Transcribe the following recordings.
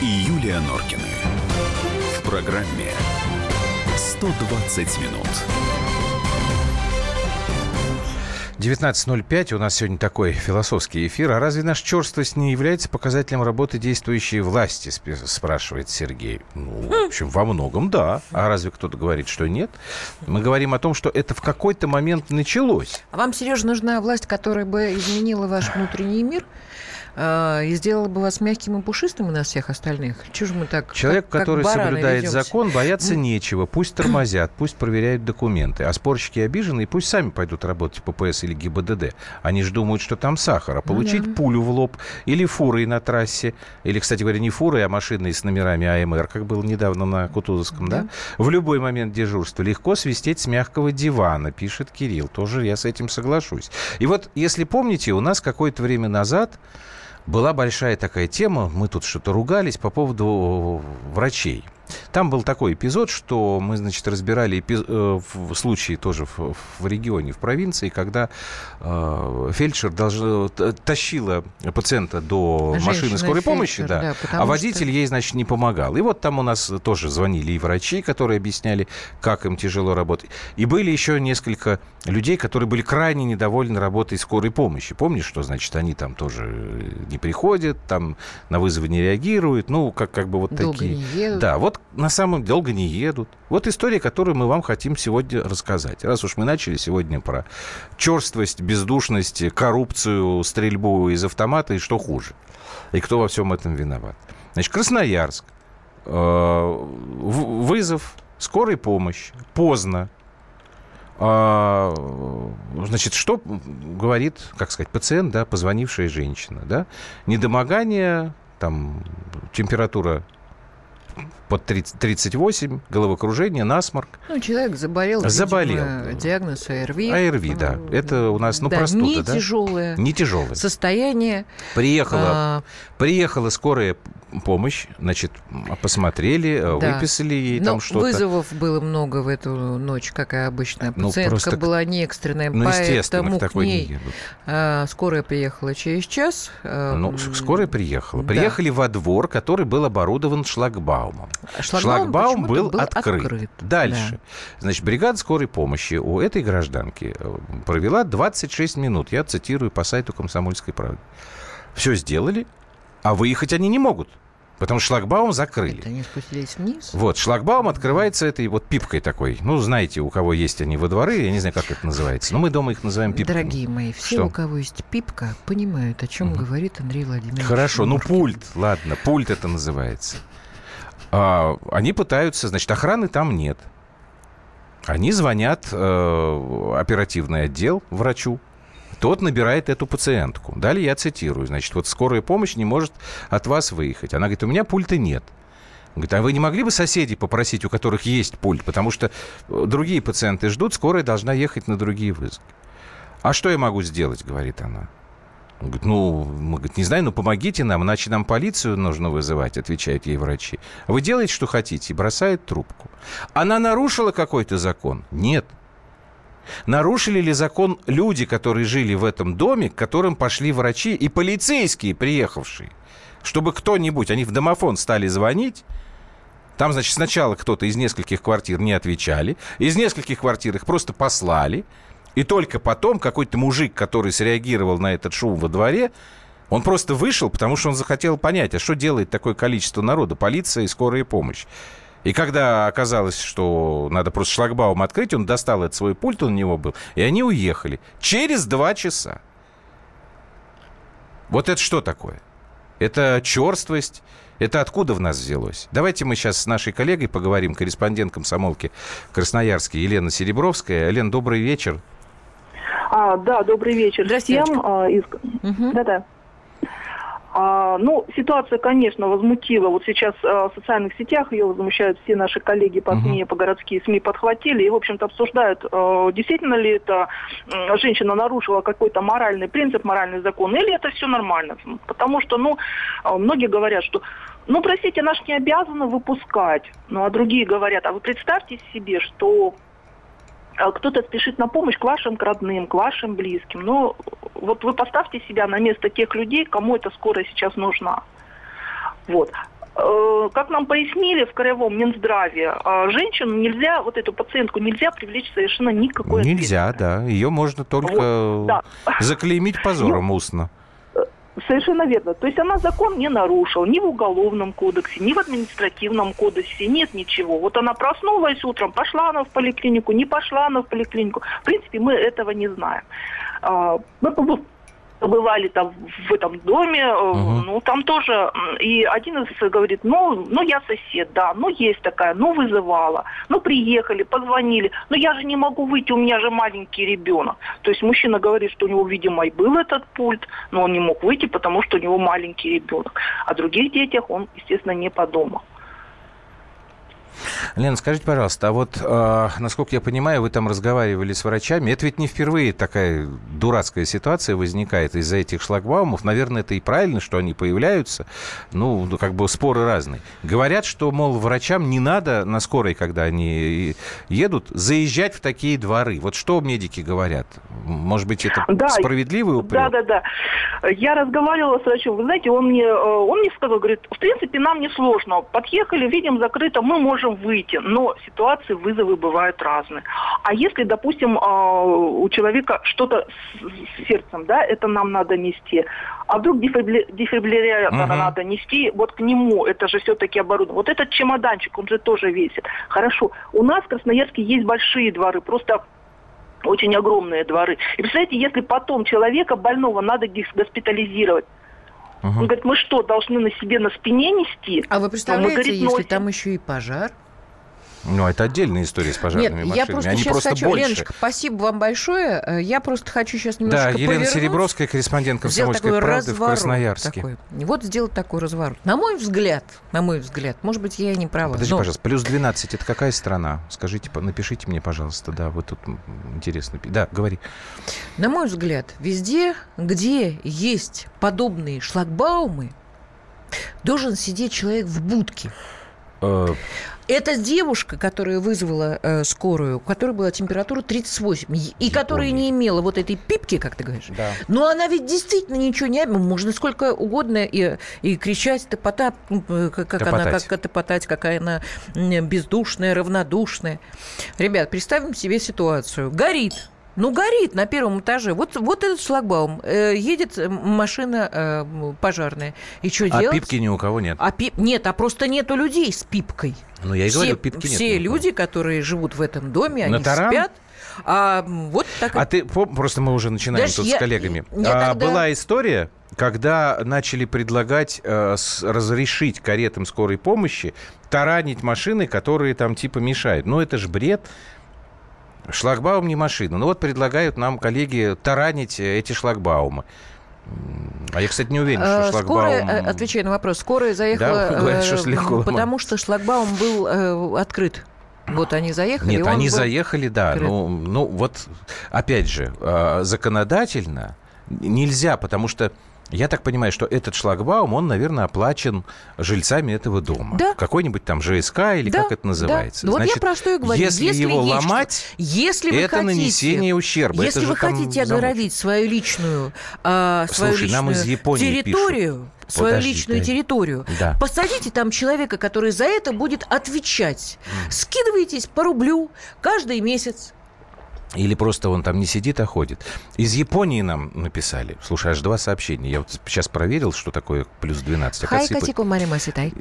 И Юлия Норкины. В программе 120 минут. 19.05. У нас сегодня такой философский эфир. А разве наша черствость не является показателем работы действующей власти, спрашивает Сергей. Ну, в общем, во многом да. А разве кто-то говорит, что нет? Мы говорим о том, что это в какой-то момент началось. А вам, Сережа, нужна власть, которая бы изменила ваш внутренний мир? Э, и сделала бы вас мягким и пушистым у нас всех остальных. Чего же мы так Человек, как, который как соблюдает ведемся? закон, бояться нечего. Пусть тормозят, пусть проверяют документы. А спорщики обижены, и пусть сами пойдут работать в ППС или ГИБДД. Они же думают, что там сахар. А получить да. пулю в лоб или фурой на трассе, или, кстати говоря, не фурой, а машиной с номерами АМР, как было недавно на Кутузовском, да? Да. В любой момент дежурства легко свистеть с мягкого дивана, пишет Кирилл. Тоже я с этим соглашусь. И вот, если помните, у нас какое-то время назад была большая такая тема, мы тут что-то ругались по поводу врачей. Там был такой эпизод, что мы, значит, разбирали эпи- э, в случае тоже в, в регионе, в провинции, когда э, фельдшер должна, т- тащила пациента до машины Женщина скорой фельдшер, помощи, да, да, а водитель что- ей, значит, не помогал. И вот там у нас тоже звонили и врачи, которые объясняли, как им тяжело работать. И были еще несколько людей, которые были крайне недовольны работой скорой помощи. Помнишь, что, значит, они там тоже не приходят, там на вызовы не реагируют, ну, как, как бы вот Долго такие. не едут. Да, вот на самом долго не едут. Вот история, которую мы вам хотим сегодня рассказать. Раз уж мы начали сегодня про черствость, бездушность, коррупцию, стрельбу из автомата и что хуже. И кто во всем этом виноват. Значит, Красноярск. Э, Вызов скорой помощи. Поздно. А, Значит, что говорит, как сказать, пациент, да, позвонившая женщина, да? Недомогание, там, температура под 30 38, головокружение, насморк. Ну, человек заболел. Заболел. видимо, диагноз АРВИ. АРВИ, да. Э, Это у нас, ну, да, простуда, не да? тяжелое Не тяжелое. состояние. Приехала, А, приехала скорая помощь, значит, посмотрели, э, Да. выписали ей но там что-то. вызовов было много в эту ночь, как и обычно. Ну, Пациентка просто- была не экстренная, Ну, поэтому к не ней а, скорая приехала через час. а, Ну, скорая приехала. да. Приехали во двор, который был оборудован шлагбаумом. Шлагбаум Шлагбаум почему-то был, открыт. Дальше. Значит, бригада скорой помощи у этой гражданки э, провела 26 минут. Я цитирую по сайту «Комсомольской правды». Все сделали, а выехать они не могут, потому что шлагбаум закрыли. Это они спустились вниз. Вот, шлагбаум открывается этой вот пипкой такой. Ну, знаете, у кого есть они во дворы, я не знаю, как это называется, но мы дома их называем пипками. Дорогие мои, все, Что? у кого есть пипка, понимают, о чем говорит Андрей Владимирович. Хорошо, ну Муркин. пульт, ладно, пульт это называется. А, они пытаются, значит, охраны там нет. Они звонят э, оперативный отдел врачу. Тот набирает эту пациентку. Далее я цитирую. Значит, вот скорая помощь не может от вас выехать. Она говорит, у меня пульта нет. Говорит, а вы не могли бы соседей попросить, у которых есть пульт? Потому что э, другие пациенты ждут, скорая должна ехать на другие вызовы. А что я могу сделать, говорит она. Он говорит, ну, мы говорит, не знаю, ну помогите нам, иначе нам полицию нужно вызывать, отвечают ей врачи. А вы делаете, что хотите, и бросает трубку. Она нарушила какой-то закон? Нет. Нарушили ли закон люди, которые жили в этом доме, к которым пошли врачи и полицейские, приехавшие? Чтобы кто-нибудь, они в домофон стали звонить, там, значит, сначала кто-то из нескольких квартир не отвечали, из нескольких квартир их просто послали, и только потом какой-то мужик, который среагировал на этот шум во дворе, он просто вышел, потому что он захотел понять, а что делает такое количество народа, полиция и скорая помощь. И когда оказалось, что надо просто шлагбаум открыть, он достал этот свой пульт, он у него был, и они уехали. Через два часа. Вот это что такое? Это черствость? Это откуда в нас взялось? Давайте мы сейчас с нашей коллегой поговорим, корреспондент комсомолки Красноярской Елена Серебровская. Лен, добрый вечер. А, да, добрый вечер Здравствуйте, всем. А, из- Мгм. Да-да. А, ну, ситуация, конечно, возмутила. Вот сейчас а, в социальных сетях ее возмущают все наши коллеги по. СМИ, по городские СМИ подхватили и, в общем-то, обсуждают, а, действительно ли это женщина нарушила какой-то моральный принцип, моральный закон, или это все нормально. Потому что, ну, а, многие говорят, что, ну, простите, наш не обязаны выпускать. Ну, а другие говорят, а вы представьте себе, что кто-то спешит на помощь к вашим к родным, к вашим близким. Но вот вы поставьте себя на место тех людей, кому эта скорая сейчас нужна. Вот. Э, как нам пояснили в Краевом Минздраве, э, женщину нельзя, вот эту пациентку нельзя привлечь совершенно никакой Нельзя, да. Ее можно только вот, да. заклеймить позором ну, устно. Совершенно верно. То есть она закон не нарушила ни в Уголовном кодексе, ни в Административном кодексе, нет ничего. Вот она проснулась утром, пошла она в поликлинику, не пошла она в поликлинику. В принципе, мы этого не знаем. А, побывали там в этом доме, угу. ну там тоже, и один из говорит, ну, ну я сосед, да, ну есть такая, ну вызывала, ну приехали, позвонили, но я же не могу выйти, у меня же маленький ребенок. То есть мужчина говорит, что у него, видимо, и был этот пульт, но он не мог выйти, потому что у него маленький ребенок. О других детях он, естественно, не подумал. Лена, скажите, пожалуйста, а вот, э, насколько я понимаю, вы там разговаривали с врачами. Это ведь не впервые такая дурацкая ситуация возникает из-за этих шлагбаумов. Наверное, это и правильно, что они появляются. Ну, ну, как бы споры разные. Говорят, что, мол, врачам не надо на скорой, когда они едут, заезжать в такие дворы. Вот что медики говорят? Может быть, это да, справедливый упрек? Да, да, да. Я разговаривала с врачом. Вы знаете, он мне, э, он мне сказал, говорит, в принципе, нам не сложно. Подъехали, видим закрыто, мы можем выйти. Но ситуации, вызовы бывают разные. А если, допустим, а, у человека что-то с сердцем, да, это нам надо нести. А вдруг дефибриллятор uh-huh. надо нести вот к нему, это же все-таки оборудование. Вот этот чемоданчик, он же тоже весит. Хорошо, у нас в Красноярске есть большие дворы, просто очень огромные дворы. И представляете, если потом человека больного надо госпитализировать, Угу. Он говорит, мы что, должны на себе на спине нести? А вы представляете, мы, говорит, если там еще и пожар? Ну, это отдельная история с пожарными Нет, машинами. Я просто Они просто хочу... больше. Леночка, спасибо вам большое. Э, я просто хочу сейчас немножко Да, Елена Серебровская, корреспондент «Комсомольской правды» в Красноярске. Такой. Вот сделать такой разворот. На мой взгляд, на мой взгляд, может быть, я и не права. Подожди, но... пожалуйста, плюс 12 – это какая страна? Скажите, напишите мне, пожалуйста. Да, вот тут интересно. Да, говори. На мой взгляд, везде, где есть подобные шлагбаумы, должен сидеть человек в будке. Э, это девушка, которая вызвала э, скорую, у которой была температура 38, и Я которая не имела вот этой пипки, как ты говоришь. Да. Но она ведь действительно ничего не... Можно сколько угодно и, и кричать, топотать, э, как топотать. она, как топотать, какая она бездушная, равнодушная. Ребят, представим себе ситуацию. Горит ну, горит на первом этаже. Вот, вот этот шлагбаум. Э, едет машина э, пожарная. И что а делать? А пипки ни у кого нет. А пип... Нет, а просто нету людей с пипкой. Ну, я и все, говорю, пипки все нет. Все люди, которые живут в этом доме, на они таран? спят. А, вот так... а ты, просто мы уже начинаем Даже тут я, с коллегами. Я а, тогда... Была история, когда начали предлагать э, с, разрешить каретам скорой помощи таранить машины, которые там типа мешают. Ну, это же бред. Шлагбаум не машина. Ну вот предлагают нам коллеги таранить эти шлагбаумы. А я, кстати, не уверен, что э, шлагбаум... Скорая, э, отвечаю на вопрос, скорая заехала, да, говорят, что легко потому что шлагбаум был э, открыт. Вот они заехали. Нет, они заехали, да. Ну, ну вот, опять же, э, законодательно нельзя, потому что я так понимаю, что этот шлагбаум, он, наверное, оплачен жильцами этого дома. Да. Какой-нибудь там ЖСК или да, как это называется. Да. Ну, вот я про что и говорю. Если, если его есть, ломать, если это хотите, нанесение ущерба. Если это вы хотите огородить свою личную, э, свою Слушай, личную нам из Японии территорию, пишут. свою Подожди, личную да. территорию, да. посадите там человека, который за это будет отвечать. Mm. Скидывайтесь по рублю каждый месяц. Или просто он там не сидит, а ходит. Из Японии нам написали. Слушай, аж два сообщения. Я вот сейчас проверил, что такое плюс 12. Хай, Катику.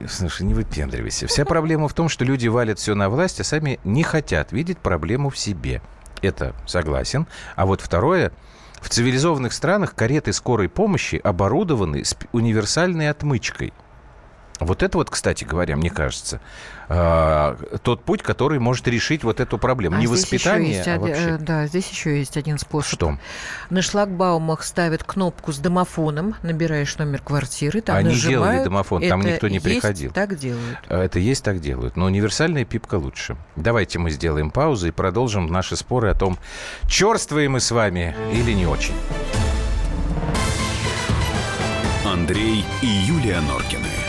Слушай, не выпендривайся. Вся проблема в том, что люди валят все на власть, а сами не хотят видеть проблему в себе. Это согласен. А вот второе, в цивилизованных странах кареты скорой помощи оборудованы универсальной отмычкой – вот это вот, кстати говоря, мне кажется, э, тот путь, который может решить вот эту проблему. А Не воспитание, есть, а вообще. Да, здесь еще есть один способ. Что? На шлагбаумах ставят кнопку с домофоном, набираешь номер квартиры, там Они нажимают. делали домофон, там никто не приходил. так делают. А, это есть, так делают. Но универсальная пипка лучше. Давайте мы сделаем паузу и продолжим наши споры о том, черствые мы с вами или не очень. Андрей и Юлия Норкины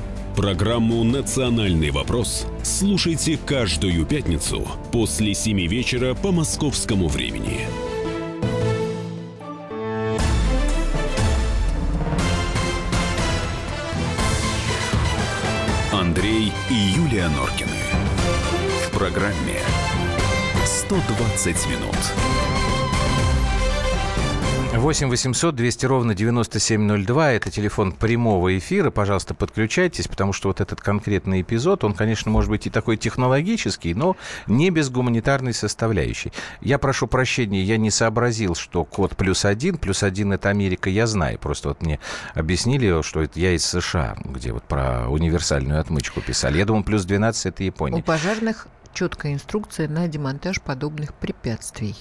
Программу «Национальный вопрос» слушайте каждую пятницу после 7 вечера по московскому времени. Андрей и Юлия Норкины. В программе «120 минут». 8 800 200 ровно 9702. Это телефон прямого эфира. Пожалуйста, подключайтесь, потому что вот этот конкретный эпизод, он, конечно, может быть и такой технологический, но не без гуманитарной составляющей. Я прошу прощения, я не сообразил, что код плюс один, плюс один это Америка, я знаю. Просто вот мне объяснили, что это я из США, где вот про универсальную отмычку писали. Я думал, плюс 12 это Япония. У пожарных четкая инструкция на демонтаж подобных препятствий.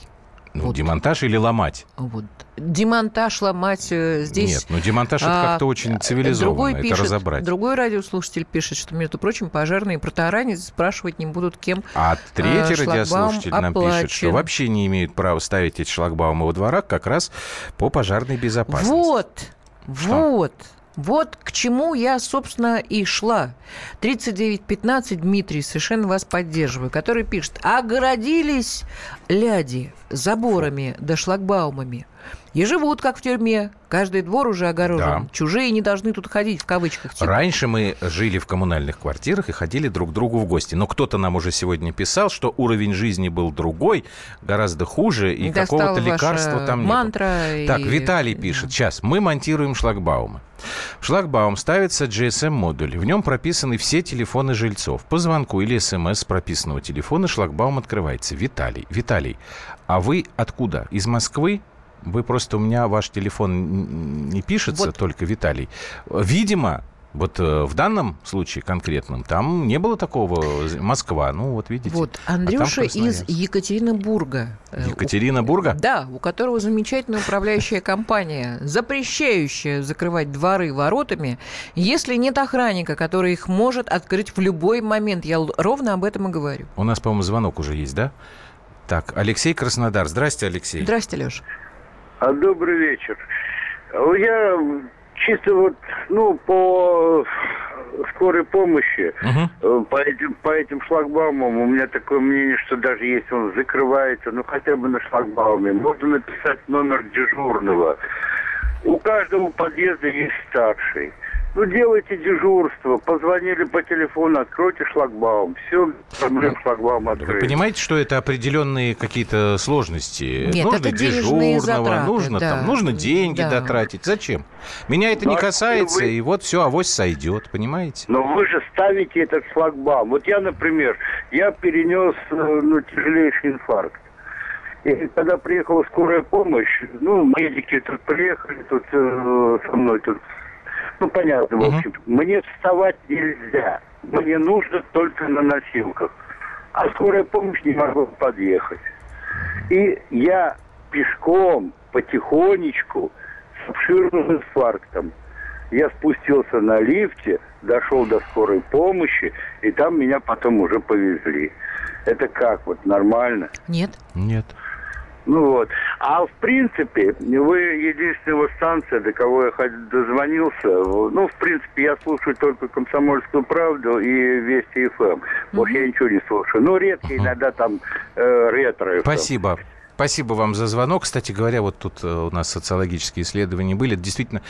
Ну, Вот. демонтаж или ломать? Вот. Демонтаж ломать э, здесь... Нет, ну демонтаж это а, как-то очень цивилизованно, другой это пишет, разобрать. Другой радиослушатель пишет, что, между прочим, пожарные про таранец спрашивать не будут, кем А третий шлагбаум радиослушатель нам пишет, что оплачен. вообще не имеют права ставить эти шлагбаумы во дворах как раз по пожарной безопасности. Вот, Что? вот. Вот к чему я, собственно, и шла. 3915 Дмитрий, совершенно вас поддерживаю, который пишет, огородились ляди заборами да шлагбаумами. И живут, как в тюрьме. Каждый двор уже огорожен. Да. Чужие не должны тут ходить, в кавычках. типа. Раньше мы жили в коммунальных квартирах и ходили друг к другу в гости. Но кто-то нам уже сегодня писал, что уровень жизни был другой, гораздо хуже, и какого-то лекарства там не было. мантра. и- Так, Виталий пишет. Сейчас, мы монтируем шлагбаумы. В шлагбаум ставится GSM-модуль. В нем прописаны все телефоны жильцов. По звонку или смс прописанного телефона шлагбаум открывается. Виталий, Виталий, а вы откуда? Из Москвы? Вы просто у меня ваш телефон не пишется, Вот. только Виталий. Видимо, вот э, в данном случае конкретном, там не было такого Москва. Ну, вот видите. Вот, А Андрюша из Красноярск. Екатеринбурга. Э, у- Екатеринбурга? Да, у которого замечательная управляющая компания, запрещающая закрывать дворы воротами, если нет охранника, который их может открыть в любой момент. Я ровно об этом и говорю. У нас, по-моему, звонок уже есть, да? Так, Алексей Краснодар. Здрасте, Алексей. Здрасте, Леш. А, Добрый вечер. А Я чисто вот, ну, по скорой помощи, э, по этим, по этим шлагбаумам у меня такое мнение, что даже если он закрывается, ну, хотя бы на шлагбауме, можно написать номер дежурного. У каждого подъезда есть старший. Ну, делайте дежурство, позвонили по телефону, откройте шлагбаум. Все, проблем шлагбаум Вы открыт. понимаете, что это определенные какие-то сложности? Нет, нужно это дежурного, затраты, нужно, да. там, нужно деньги Да. дотратить. Зачем? Меня это Ну, не касается, вы- и вот все, авось сойдет, понимаете? Но вы же ставите этот шлагбаум. Вот я, например, я перенес э, ну, тяжелейший инфаркт. И когда приехала скорая помощь, ну, медики тут приехали, тут э, со мной тут, ну, понятно, в общем, мне вставать нельзя. Мне нужно только на носилках. А скорая помощь не могла подъехать. И я пешком, потихонечку, с обширным инфарктом, я спустился на лифте, дошел до скорой помощи, и там меня потом уже повезли. Это как вот, нормально? Нет? Нет. Ну вот. А в принципе, вы единственная станция, до кого я дозвонился. Ну, в принципе, я слушаю только «Комсомольскую правду» и «Вести ФМ». Больше я ничего не слушаю. Ну, редко иногда там э, ретро. FM. Спасибо. Спасибо вам за звонок. Кстати говоря, вот тут э, у нас социологические исследования были. Это действительно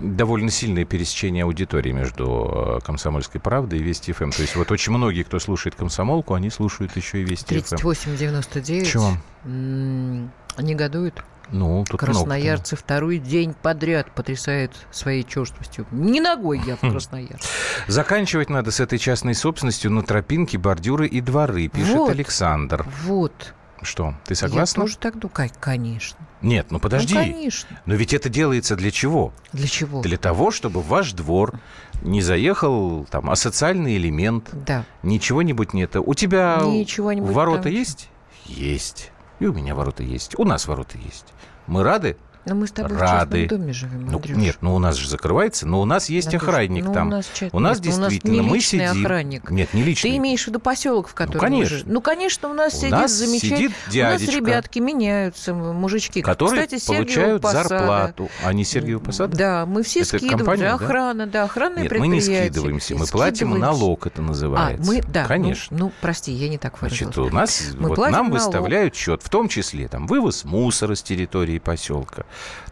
довольно сильное пересечение аудитории между э, «Комсомольской правдой» и «Вести ФМ». То есть вот очень многие, кто слушает «Комсомолку», они слушают еще и «Вести ФМ». 38,99. Чего? М, Негодуют. Ну, тут Красноярцы второй день подряд потрясают своей черствостью. Не ногой я в Красноярск. много. Заканчивать надо с этой частной собственностью на тропинки, бордюры и дворы, пишет Вот. Александр. Вот. Что, ты Я согласна? тоже так думаю. Конечно. Нет, ну подожди. Ну, конечно. Но ведь это делается для чего? Для чего? Для того, чтобы в ваш двор не заехал там асоциальный элемент, Да. ничего-нибудь нет. У тебя ворота там. есть? Есть. И у меня ворота есть. У нас ворота есть. Мы рады Но мы с тобой рады. в доме живем, ну, Нет, ну у нас же закрывается, но у нас есть Андрюш, охранник ну, там. У нас, честно, у нас нет, действительно у нас не мы сидим. охранник. Нет, не личный. Ты имеешь в виду поселок, в котором ну, конечно. мы живем? Ну, конечно, у нас у сидит нас замечательно. сидит дядечка, у нас ребятки меняются, мужички. Которые Кстати, получают Посада. зарплату. А не Сергею Посада? Да, мы все Это скидываем. компания, да? Охрана, да, охранное Нет, мы не предприятие. скидываемся, мы платим налог, это называется. А, мы, да. Конечно. Ну, ну, прости, я не так выразилась. Значит, у нас Мы вот нам налог. выставляют счет, в том числе там вывоз мусора с территории поселка,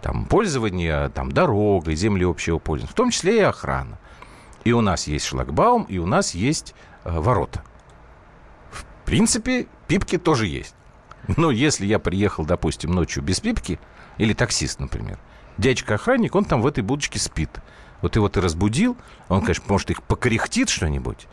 там пользование там дорогой, земли общего пользования, в том числе и охрана. И у нас есть шлагбаум, и у нас есть э, ворота. В принципе, пипки тоже есть. Но если я приехал, допустим, ночью без пипки, или таксист, например, дядечка-охранник, он там в этой будочке спит. Вот его ты разбудил, он, конечно, может, их покряхтит что-нибудь,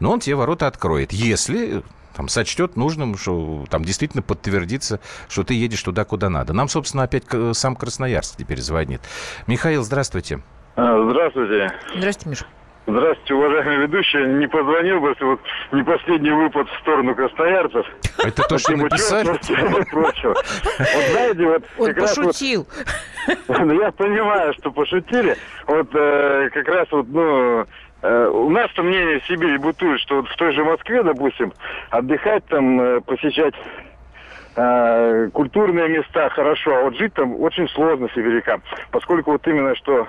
но он тебе ворота откроет, если там сочтет нужным, что там действительно подтвердится, что ты едешь туда, куда надо. Нам, собственно, опять к- сам Красноярск теперь звонит. Михаил, здравствуйте. А, Здравствуйте. Здравствуйте, Миша. Здравствуйте, уважаемый ведущий. Не позвонил бы, если вот не последний выпад в сторону красноярцев. Это то, что Тему написали? черствости и прочего. Вот знаете, вот Он как раз вот- пошутил. ну, я понимаю, что пошутили. Вот э, как раз вот, ну, э, у нас-то мнение в Сибири бытует, что вот в той же Москве, допустим, отдыхать там, э, посещать э, культурные места хорошо, а вот жить там очень сложно сибирякам, поскольку вот именно что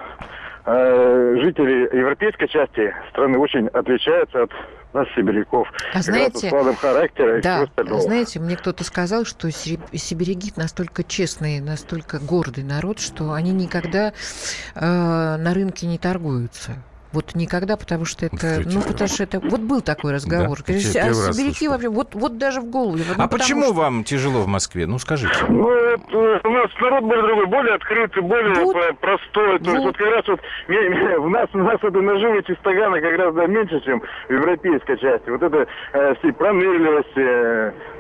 э, жители европейской части страны очень отличаются от нас, сибиряков. А знаете, складом характера и всего Да, остального. знаете, мне кто-то сказал, что сибиряки настолько честный, настолько гордый народ, что они никогда э, на рынке не торгуются. Вот никогда, потому что это, ну, потому что это, вот был такой разговор. Да, первый а сибиряки вообще, вот, вот даже в голову. Ну, А почему что- вам тяжело в Москве? Ну, скажите. Ну, это, у нас народ более другой, более открытый, более Вот. про- простой. То есть Вот. вот как раз вот у нас у нас это наживы чистогана как раз да, меньше, чем в европейской части. Вот это э, все пронырливость,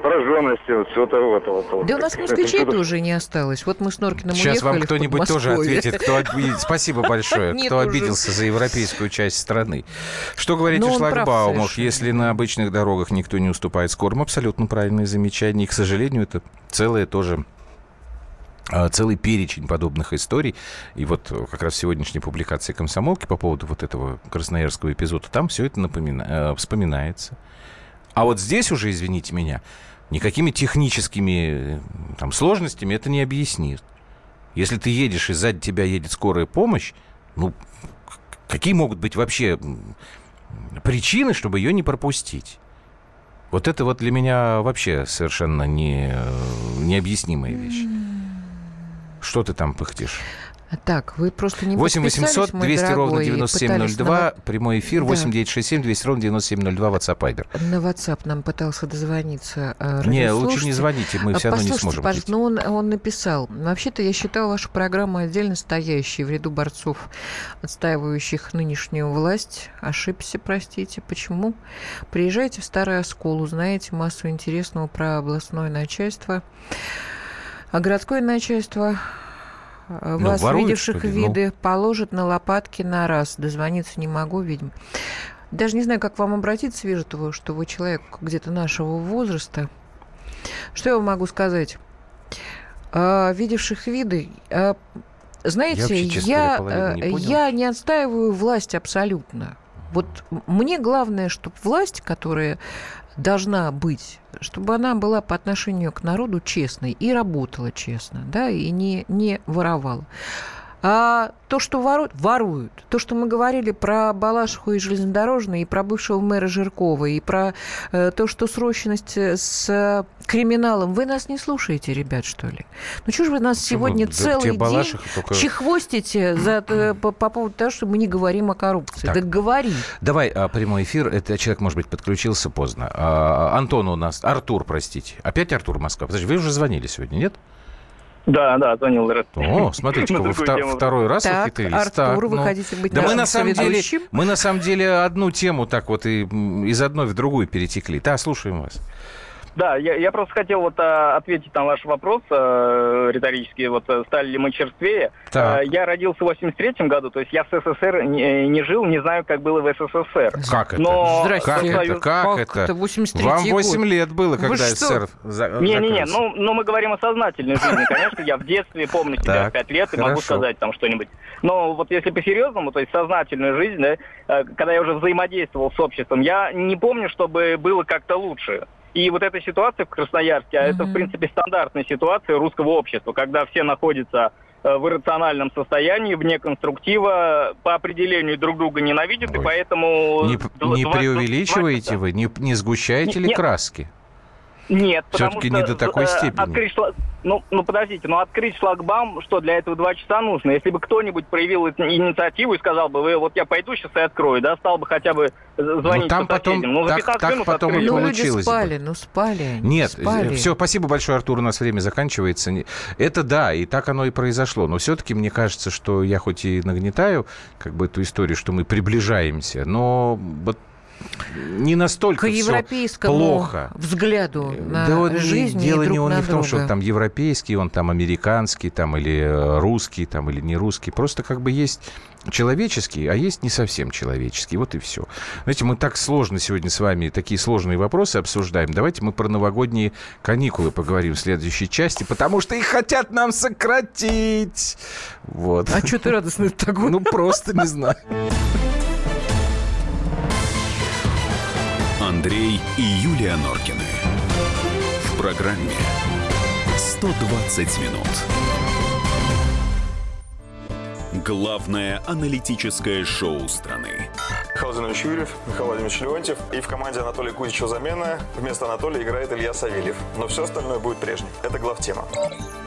пораженность, вот все это вот, вот, вот. Да у нас москвичей это- тоже не осталось. Вот мы с Норкиным Сейчас уехали вам кто-нибудь тоже ответит, кто обидел. Спасибо большое, Нет кто уже. обиделся за европейскую часть страны. Что говорить о шлагбаумах, если на обычных дорогах никто не уступает скорым? Абсолютно правильное замечание. И, к сожалению, это целое тоже а, целый перечень подобных историй. И вот как раз в сегодняшней публикации «Комсомолки» по поводу вот этого красноярского эпизода, там все это напомина- э, вспоминается. А вот здесь уже, извините меня, никакими техническими э, там, сложностями это не объяснит. Если ты едешь, и сзади тебя едет скорая помощь, ну, какие могут быть вообще причины, чтобы ее не пропустить? Вот это вот для меня вообще совершенно не, э, необъяснимая вещь. Что ты там пыхтишь? Так, вы просто не 8 800 подписались, мой 200 ровно дорогой, пытались 9702, прямой эфир, Да. 8 967 200 ровно 9702, WhatsApp Viber. На WhatsApp нам пытался дозвониться э, Не, лучше не звоните, мы А все равно не сможем. пожалуйста, ну он, он написал. Вообще-то я считал вашу программу отдельно стоящей в ряду борцов, отстаивающих нынешнюю власть. Ошибся, простите. Почему? Приезжайте в Старый Оскол, узнаете массу интересного про областное начальство. А городское начальство Ну, вас, воруют, видевших ли? Ну. виды, положит на лопатки на раз. Дозвониться не могу, видимо. Даже не знаю, как вам обратиться, вижу, того, что вы человек где-то нашего возраста. Что я вам могу сказать? А, видевших виды, а, знаете, я, половину не э, понял. я не отстаиваю власть абсолютно. Вот мне главное, чтобы власть, которая должна быть, чтобы она была по отношению к народу честной и работала честно, да, и не, не воровала. А то, что воруют, воруют. То, что мы говорили про Балашиху и железнодорожный, и про бывшего мэра Жиркова, и про э, то, что срочность э, с э, криминалом. Вы нас не слушаете, ребят, что ли? Ну, что же вы нас сегодня Да целый день только- чехвостите за, э, по, по поводу того, что мы не говорим о коррупции? Так. Да говори. Давай а, прямой эфир. Это человек, может быть, подключился поздно. А, Антон у нас. Артур, простите. Опять Артур Москва. Подожди, вы уже звонили сегодня, нет? Да, да, звонил. О, смотрите, вы второй раз Так, ухитрились. Артур, Так, вы ну. хотите быть Да мы нашим на самом деле, соведущим? мы на самом деле одну тему так вот и из одной в другую перетекли. Да, слушаем вас. Да, я, я просто хотел вот а, ответить на ваш вопрос а, риторический, вот а, стали ли мы черствее. А, я родился в 83 году, то есть я в СССР не, не жил, не знаю, как было в СССР. Как это? Но Здрасте. Как это? Как, как это? 83 Вам 8 год. лет было, когда Вы СССР Не-не-не, ну, ну мы говорим о сознательной жизни. Конечно, я в детстве помню себя Так, 5 лет и могу сказать там что-нибудь. Но вот если по-серьезному, то есть сознательную жизнь, да, э, когда я уже взаимодействовал с обществом, я не помню, чтобы было как-то лучше. И вот эта ситуация в Красноярске, а это, в принципе, стандартная ситуация русского общества, когда все находятся э, в иррациональном состоянии, вне конструктива, по определению друг друга ненавидят, и Ой. поэтому... Не, не преувеличиваете вы, не, не сгущаете ли Не- краски? Нет, потому Всё-таки что не до такой э, степени. Открыть шлаг... ну, ну, подождите, ну открыть шлагбаум, что для этого два часа нужно? Если бы кто-нибудь проявил эту инициативу и сказал бы, вы, вот я пойду сейчас и открою, да, стал бы хотя бы звонить Ну, там по потом- соседям. Ну, так- 15 так минут потом и открыть. Ну, люди получилось бы. спали, ну спали они, Нет, спали. все, спасибо большое, Артур, у нас время заканчивается. Это да, и так оно и произошло. Но все-таки мне кажется, что я хоть и нагнетаю как бы эту историю, что мы приближаемся, но вот не настолько К европейскому плохо. взгляду на да вот не- жизнь дело и не, друг он на не в том, что он друга. там европейский, он там американский, там или э, русский, там или не русский. Просто как бы есть человеческий, а есть не совсем человеческий. Вот и все. Знаете, мы так сложно сегодня с вами такие сложные вопросы обсуждаем. Давайте мы про новогодние каникулы поговорим в следующей части, потому что их хотят нам сократить. Вот. А что ты радостный такой? Ну, просто не знаю. Андрей и Юлия Норкины. В программе 120 минут. Главное аналитическое шоу страны. Михаил Владимирович Юрьев, Михаил Владимирович Леонтьев. И в команде Анатолия Кузичева замена. Вместо Анатолия играет Илья Савельев. Но все остальное будет прежним. Это главтема.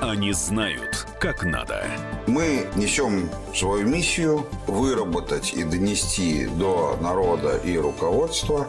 Они знают, как надо. Мы несем свою миссию выработать и донести до народа и руководства